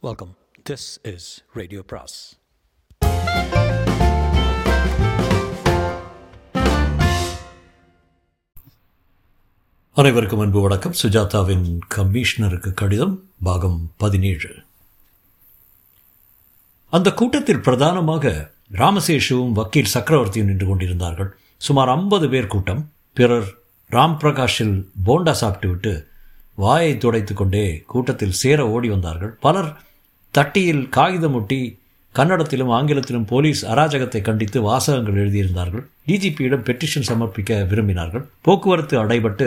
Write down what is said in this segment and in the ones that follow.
Welcome this is radio பிராஸ் அனைவருக்கும் அன்பு வணக்கம். சுஜாதாவின் கமிஷனருக்கு கடிதம் பாகம் பதினேழு. அந்த கூட்டத்தில் பிரதானமாக ராமசேஷுவும் வக்கீல் சக்கரவர்த்தியும் நின்று கொண்டிருந்தார்கள். சுமார் ஐம்பது பேர் கூட்டம். பிறர் ராம் பிரகாஷில் போண்டா சாப்பிட்டு விட்டு வாயை துடைத்துக் கொண்டே கூட்டத்தில் சேர ஓடி வந்தார்கள். பலர் தட்டியில் காகிதம் ஒட்டி கன்னடத்திலும் ஆங்கிலத்திலும் போலீஸ் அராஜகத்தை கண்டித்து வாசகங்கள் எழுதியிருந்தார்கள். டிஜிபியிடம் பெட்டிஷன் சமர்ப்பிக்க விரும்பினார்கள். போக்குவரத்து அடைபட்டு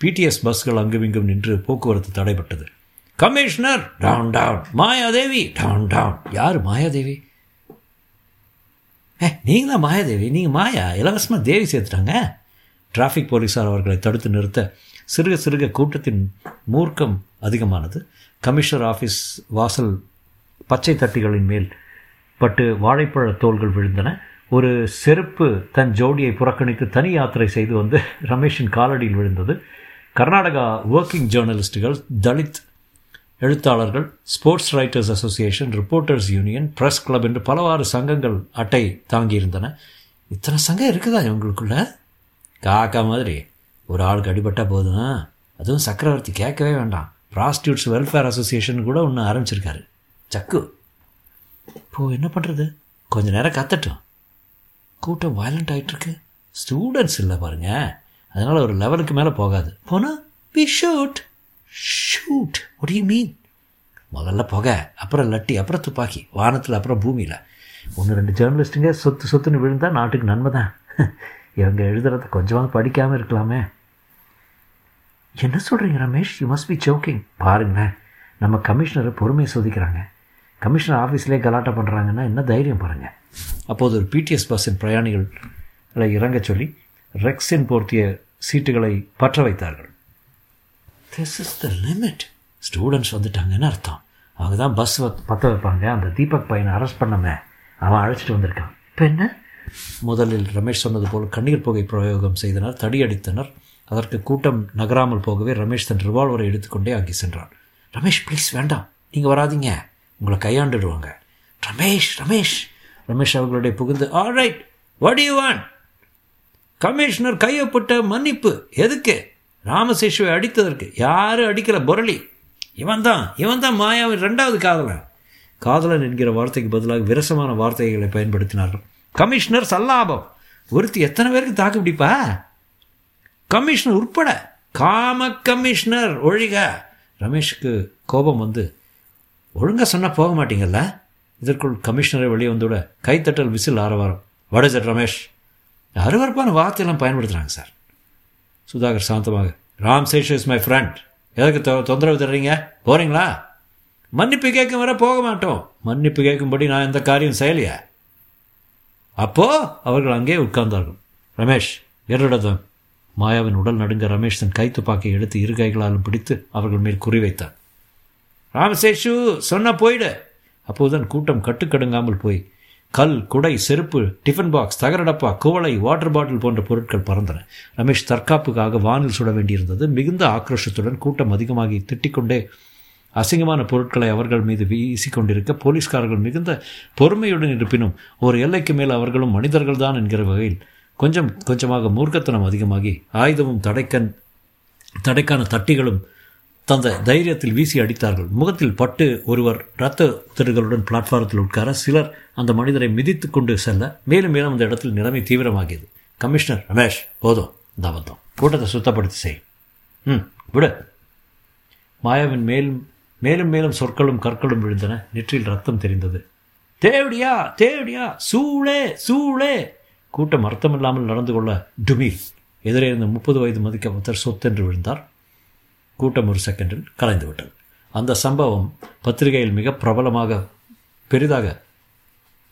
பிடிஎஸ் பஸ்கள் அங்குமிங்கும் நின்று போக்குவரத்து தடைபட்டது. Commissioner down down Mayadevi down down யார் மாயாதேவி? ஏ நீங்கள் தான் மாயாதேவி. நீங்கள் மாயா? இலவசமாக தேவி சேர்த்துட்டாங்க. டிராஃபிக் போலீஸார் அவர்களை தடுத்து நிறுத்த சிறுக சிறுக கூட்டத்தின் மூர்க்கம் அதிகமானது. கமிஷனர் ஆஃபீஸ் வாசல் பச்சை தட்டிகளின் மேல் பட்டு வாழைப்பழ தோள்கள் விழுந்தன. ஒரு செருப்பு தன் ஜோடியை புறக்கணித்து தனி யாத்திரை செய்து வந்து ரமேஷின் காலடியில் விழுந்தது. கர்நாடகா ஒர்க்கிங் ஜேர்னலிஸ்டுகள் தலித் எழுத்தாளர்கள் sports writers association reporters union press club என்று பலவாறு சங்கங்கள் அட்டை தாங்கியிருந்தன. இத்தனை சங்கம் இருக்குதா இவங்களுக்குள்ள? காக்கா மாதிரி. ஒரு ஆளுக்கு அடிபட்டால் போதும். அதுவும் சக்கரவர்த்தி கேட்கவே வேண்டாம். ப்ராஸ்டியூட்ஸ் வெல்ஃபேர் அசோசியேஷன் கூட ஒன்று ஆரம்பிச்சிருக்காரு. சக்கு. இப்போது என்ன பண்ணுறது கொஞ்ச நேரம் கத்தட்டும். கூட்டம் வயலண்ட் ஆகிட்டுருக்கு ஸ்டூடெண்ட்ஸ் இல்லை பாருங்க. அதனால் ஒரு லெவலுக்கு மேலே போகாது. போனால் we shoot shoot what you mean முதல்ல புகை அப்புறம் லட்டி அப்புறம் துப்பாக்கி வானத்தில் அப்புறம் பூமியில். ஒன்று ரெண்டு ஜேர்னலிஸ்ட்டுங்க சொத்து சொத்துன்னு விழுந்தால் நாட்டுக்கு நன்மை தான் இவங்க எழுதுறத கொஞ்சமாக படிக்காமல் இருக்கலாமே. என்ன சொல்கிறீங்க Ramesh? You must be joking பாருங்களேன் நம்ம கமிஷனரை பொறுமையை சோதிக்கிறாங்க. கமிஷனர் ஆஃபீஸ்லேயே கலாட்டா பண்ணுறாங்கன்னா என்ன தைரியம் பாருங்கள் அப்போது ஒரு பிடிஎஸ் பஸ்ஸின் பிரயாணிகளை இறங்க சொல்லி ரெக்ஸின் போர்த்திய சீட்டுகளை பற்ற வைத்தார்கள். This is the limit students வந்துட்டாங்கன்னு அர்த்தம். அவங்க தான் பஸ் பற்ற வைப்பாங்க. அந்த தீபக் பையனை அரெஸ்ட் பண்ணமே. அவன் அழைச்சிட்டு வந்திருக்கான். இப்போ என்ன? முதலில் ரமேஷ் சொன்னது போல் கண்ணீர் புகை பிரயோகம் செய்தனர் தடியடித்தனர். அதற்கு கூட்டம் நகராமல் போகவே ரமேஷ் தன் ரிவால்வரை எடுத்துக்கொண்டே அங்கே சென்றான். ரமேஷ் ப்ளீஸ் வேண்டாம். நீங்கள் வராதீங்க. உங்களை கையாண்டுடுவாங்க. ரமேஷ் ரமேஷ். ரமேஷ் அவர்களுடைய புகுந்து all right what you want commissioner கையப்பட்ட மன்னிப்பு. எதுக்கு? ராமசேஷுவை அடித்ததற்கு. யாரும் அடிக்கல? புரளி இவன் தான் இவன் தான் மாயாவின் ரெண்டாவது காதலன். காதலன் என்கிற வார்த்தைக்கு பதிலாக விரசமான வார்த்தைகளை பயன்படுத்தினார்கள். கமிஷனர் சல்லாபம். ஒருத்தி எத்தனை பேருக்கு தாக்கு பிடிப்பா? கமிஷனர் உட்பட காம கமிஷனர் ஒழிக. ரமேஷுக்கு கோபம் வந்து ஒழுங்காக சொன்னால் போக மாட்டீங்கல்ல? இதற்குள் கமிஷனரை வெளியே வந்துவிட கைத்தட்டல் விசில் ஆரவாரம். வட சார் ரமேஷ்? அருவறுப்பான வார்த்தையெல்லாம் பயன்படுத்துகிறாங்க சார். சுதாகர் சாந்தமாக Ram Sesh is my friend. எதுக்கு தொ தொந்தரவு தர்றீங்க? போகிறீங்களா மன்னிப்பு கேட்கும் வர போக மாட்டோம். மன்னிப்பு கேட்கும்படி நான் எந்த காரியம் செய்யலையே. அப்போ அவர்கள் அங்கே உட்கார்ந்தார்கள். ரமேஷ் எருடதம் மாயாவின் உடல் நடுங்க ரமேஷ் தன் கை துப்பாக்கியை எடுத்து இரு கைகளாலும் பிடித்து அவர்கள் மேல் குறிவைத்தான் ராமசேஷு சொன்ன போயிடு. அப்போதுதான் கூட்டம் கட்டுக்கடுங்காமல் போய் கல் குடை செருப்பு டிஃபன் பாக்ஸ் தகரடப்பா குவளை வாட்டர் பாட்டில் போன்ற பொருட்கள் பறந்தன. ரமேஷ் தற்காப்புக்காக வானில் சுட வேண்டியிருந்தது. மிகுந்த ஆக்ரோஷத்துடன் கூட்டம் அதிகமாகி திட்டிக்கொண்டே அசிங்கமான பொருட்களை அவர்கள் மீது வீசிக்கொண்டிருக்க போலீஸ்காரர்கள் மிகுந்த பொறுமையுடன் இருப்பினும் ஒரு எல்லைக்கு மேல் அவர்களும் மனிதர்கள்தான் என்கிற வகையில் கொஞ்சம் கொஞ்சமாக மூர்க்கத்தனம் அதிகமாகி ஆயுதமும் தடைக்கன் தடைக்கான தட்டிகளும் தந்த தைரியத்தில் வீசி அடித்தார்கள். முகத்தில் பட்டு ஒருவர் இரத்த உத்தடுகளுடன் பிளாட்ஃபாரத்தில் உட்கார சிலர் அந்த மனிதரை மிதித்து கொண்டு செல்ல மேலும் மேலும் அந்த இடத்தில் நிலைமை தீவிரமாகியது. கமிஷனர் ரமேஷ் போதும் இந்த அபத்தம். கூட்டத்தை சுத்தப்படுத்தி செய். ம் விடு. மாயாவின் மேலும் மேலும் மேலும் சொற்களும் கற்களும் விழுந்தன. நெற்றியில் ரத்தம் தெரிந்தது. தேவடியா தேவடியா சூளே சூளே கூட்டம் அர்த்தமில்லாமல் நடந்து கொள்ள டுமி எதிரே இருந்த முப்பது வயது மதிக்கப்பட்டர் சொத்தென்று விழுந்தார். கூட்டம் ஒரு செகண்டில் கலைந்துவிட்டது. அந்த சம்பவம் பத்திரிகையில் மிக பிரபலமாக பெரிதாக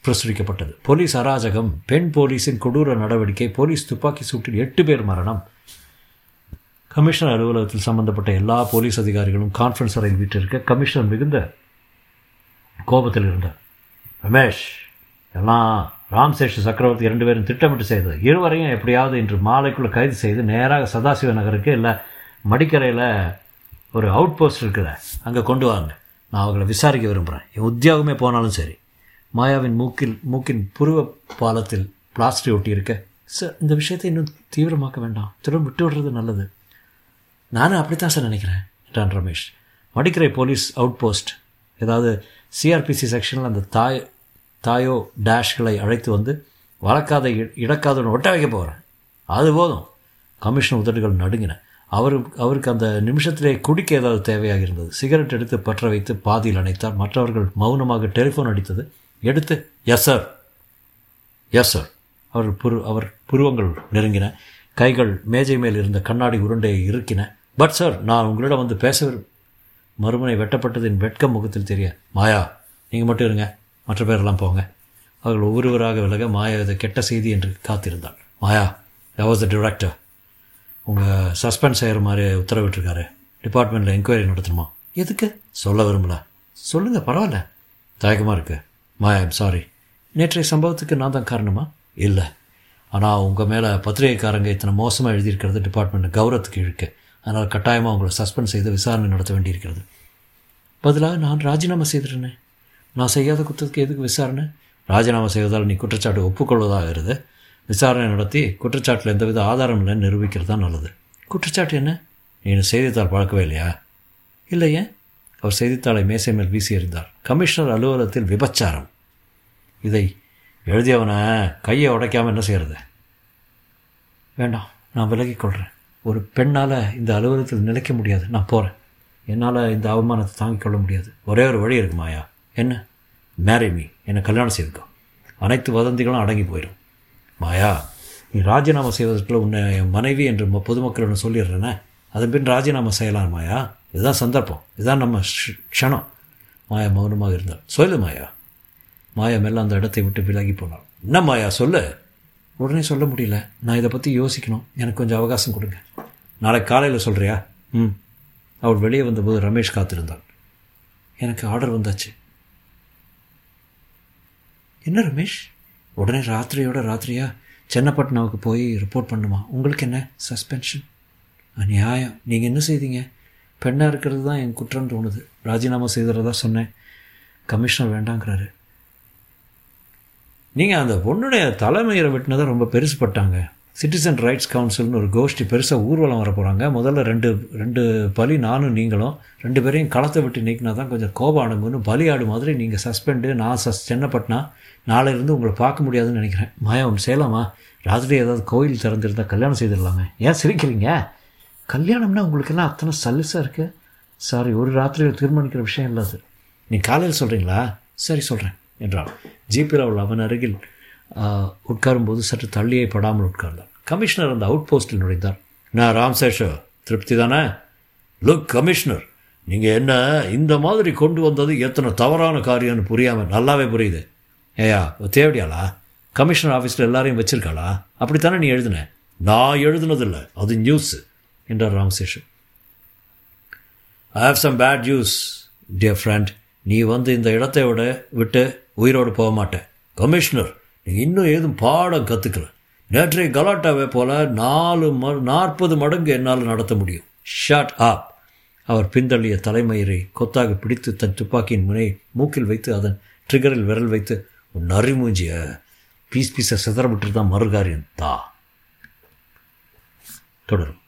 பிரசுரிக்கப்பட்டது. போலீஸ் அராஜகம் பெண் போலீஸின் கொடூர நடவடிக்கை போலீஸ் துப்பாக்கி சூட்டில் எட்டு பேர் மரணம். கமிஷனர் அலுவலகத்தில் சம்பந்தப்பட்ட எல்லா போலீஸ் அதிகாரிகளும் கான்ஃபரன்ஸ் அறையில் வீட்டிருக்க கமிஷனர் மிகுந்த கோபத்தில் இருந்தார். ரமேஷ் எல்லாம் ராம்சேஷ் சக்கரவர்த்தி இரண்டு பேரும் திட்டமிட்டு செய்தது. இருவரையும் எப்படியாவது இன்று மாலைக்குள்ளே கைது செய்து நேராக சதாசிவ நகருக்கு இல்லை மடிக்கரையில் ஒரு அவுட் போஸ்ட் இருக்குல்ல அங்கே கொண்டு வாங்க. நான் அவங்கள விசாரிக்க விரும்புகிறேன் என் உத்தியோகமே போனாலும் சரி. மாயாவின் மூக்கில் மூக்கின் புருவ பாலத்தில் பிளாஸ்டர் ஒட்டி இருக்க சார் இந்த விஷயத்தை இன்னும் தீவிரமாக்க வேண்டாம். திரும்ப விட்டு விடுறது நல்லது. நானும் அப்படித்தான் சார் நினைக்கிறேன் என்றான் Ramesh. Madikkarai police out post ஏதாவது சிஆர்பிசி செக்ஷனில் அந்த தாய் தாயோ டேஷ்களை அழைத்து வந்து வளர்க்காத இ- ஒட்ட வைக்க போகிறேன் அது போதும். கமிஷன் உதடுகள் நடுங்கின. அவரு அவருக்கு அந்த நிமிஷத்திலே குடிக்க ஏதாவது தேவையாக இருந்தது. சிகரெட் எடுத்து பற்ற வைத்து பாதியில் அணைத்தார். மற்றவர்கள் மௌனமாக டெலிஃபோன் அடித்தது. எடுத்து எஸ் சார் எஸ் சார் அவர் புரு அவர் புருவங்கள் நெருங்கின. கைகள் மேஜை மேல் இருந்த கண்ணாடி உருண்டையை இருக்கின பட் சார் நான் உங்களிடம் வந்து பேச விரும்- மறுமுனை வெட்டப்பட்டதின் வெட்கம் முகத்தில் தெரிய மாயா நீங்கள் மட்டும் இருங்க. மற்ற பேரெல்லாம் போங்க. அவர்கள் ஒவ்வொருவராக விலக மாயா இதை கெட்ட செய்தி என்று காத்திருந்தாள். Maya that was the director உங்கள் சஸ்பெண்ட் செய்கிற மாதிரி உத்தரவிட்டிருக்காரு. டிபார்ட்மெண்ட்டில் என்கொயரி நடத்தணுமா? எதுக்கு? சொல்ல விரும்பல. சொல்லுங்கள் பரவாயில்ல. தயக்கமாக இருக்குது மாயா ஐம் சாரி நேற்றைய சம்பவத்துக்கு நான் தான் காரணமா? இல்லை. ஆனால் உங்கள் மேலே பத்திரிகைக்காரங்க இத்தனை மோசமாக எழுதியிருக்கிறது டிபார்ட்மெண்ட் கௌரவத்துக்கு இழுக்கு. அதனால் கட்டாயமாக உங்களை சஸ்பெண்ட் செய்து விசாரணை நடத்த வேண்டியிருக்கிறது. பதிலாக நான் ராஜினாமா செய்திருந்தேன் நான் செய்யாத குற்றத்துக்கு எதுக்கு விசாரணை? ராஜினாமா செய்வதால் நீ குற்றச்சாட்டு ஒப்புக்கொள்வதாகிறது விசாரணை நடத்தி குற்றச்சாட்டில் எந்தவித ஆதாரம் இல்லைன்னு நிரூபிக்கிறது தான் நல்லது. குற்றச்சாட்டு என்ன? நீ செய்தித்தாள் பழக்கவே இல்லையா? இல்லையே அவர் செய்தித்தாளை மேசை மேல் வீசி எறிந்தார். கமிஷனர் அலுவலகத்தில் விபச்சாரம். இதை எழுதியவனை கையை உடைக்காமல் என்ன செய்கிறது வேண்டாம் நான் விலகிக்கொள்கிறேன் ஒரு பெண்ணால் இந்த அலுவலகத்தில் நிலைக்க முடியாது. நான் போகிறேன் என்னால் இந்த அவமானத்தை தாங்கிக் கொள்ள முடியாது. ஒரே ஒரு வழி இருக்கு மாயா என்ன? மேரி மீ என்னை கல்யாணம் செய்துக்கோ. அனைத்து வதந்திகளும் அடங்கி போயிடும் மாயா நீ ராஜினாமா செய்வதற்குள்ள உன்னை என் மனைவி என்று ம- பொதுமக்களிடம் சொல்லிடுறேனே அதன் பின் ராஜினாமா செய்யலாம் மாயா. இதுதான் சந்தர்ப்பம். இதுதான் நம்ம ஷ்- க்ஷணம். மாயா மௌனமாக இருந்தாள். சொல்லு மாயா. மாயா மெல்ல அந்த இடத்தை விட்டு விலகி போனாள். என்ன மாயா? சொல்லு. உடனே சொல்ல முடியல. நான் இதை பற்றி யோசிக்கணும். எனக்கு கொஞ்சம் அவகாசம் கொடுங்க. நாளைக்கு காலையில் சொல்கிறியா ம். அவள் வெளியே வந்தபோது ரமேஷ் காத்திருந்தாள். எனக்கு ஆர்டர் வந்தாச்சு. என்ன ரமேஷ்? உடனே ராத்திரியோட ராத்திரியா? சென்னப்பட்டினாவுக்கு போய் ரிப்போர்ட் பண்ணுமா? உங்களுக்கு என்ன? சஸ்பென்ஷன் நியாயம் நீங்கள் என்ன செய்தீங்க? பெண்ணாக இருக்கிறது தான் என் குற்றம் தோணுது. ராஜினாமா செய்துறதா சொன்னேன். கமிஷனர் வேண்டாங்கிறாரு. நீங்கள் அந்த பொண்ணுடைய தலைமையை வெட்டினதை ரொம்ப பெருசுப்பட்டாங்க சிட்டிசன் ரைட்ஸ் கவுன்சில்னு ஒரு கோஷ்டி பெருசாக ஊர்வலம் வர போகிறாங்க முதல்ல ரெண்டு ரெண்டு பலி நானும் நீங்களும் ரெண்டு பேரையும் களத்தை விட்டு நீக்கினா தான் கொஞ்சம் கோபம் அடங்குன்னு பலி ஆடு மாதிரி நீங்கள் சஸ்பெண்டு நான் சஸ் சென்னப்பட்டினா நாளையிலேருந்து உங்களை பார்க்க முடியாதுன்னு நினைக்கிறேன். மாயா ஒன்று செய்யலாமா ராத்திரி ஏதாவது கோயில் திறந்துருந்தால் கல்யாணம் செய்திடலாமே. ஏன் சிரிக்கிறீங்க? கல்யாணம்னா உங்களுக்கெல்லாம் அத்தனை சல்லுசாக இருக்குது சாரி ஒரு ராத்திரியில் தீர்மானிக்கிற விஷயம் இல்லை அது. நீ காலையில் சொல்கிறீங்களா சரி சொல்கிறேன் என்றாள். ஜிபி அவள் அவன் அருகில் உட்காரும்போது சற்று தள்ளியே படாமல் உட்கார்ந்தார் கமிஷனர் அந்த அவுட் போஸ்டில் நுழைந்தார். நான் ராம்சேஷோ திருப்தி தானே? Look commissioner. நீங்கள் என்ன இந்த மாதிரி கொண்டு வந்தது எத்தனை தவறான காரியம்னு புரியாமல் நல்லாவே புரியுது. ஏயா தேவடியாளா? கமிஷனர் ஆஃபீஸில் எல்லாரையும் வச்சிருக்காளா? அப்படித்தானே நீ எழுதுன? நான் எழுதுனதில்லை. அது நியூஸ் என்றார் Ramaseshan I have some bad news dear friend நீ வந்து இந்த இடத்தை விட விட்டு உயிரோடு போக மாட்டேன். கமிஷனர் நீ இன்னும் ஏதும் பாடம் கற்றுக்கல நேற்றைய கலாட்டாவை போல நாலு ம நாற்பது மடங்கு என்னால் நடத்த முடியும். ஷாட் ஆப் அவர் பின்தள்ளிய தலைமயிரை கொத்தாக பிடித்து தன் துப்பாக்கியின் முனை மூக்கில் வைத்து அதன் ட்ரிகரில் விரல் வைத்து நரிமூஞ்சிய பீஸ் பீஸை சிதற தான் மறுகாரியம் தா. தொடரும்.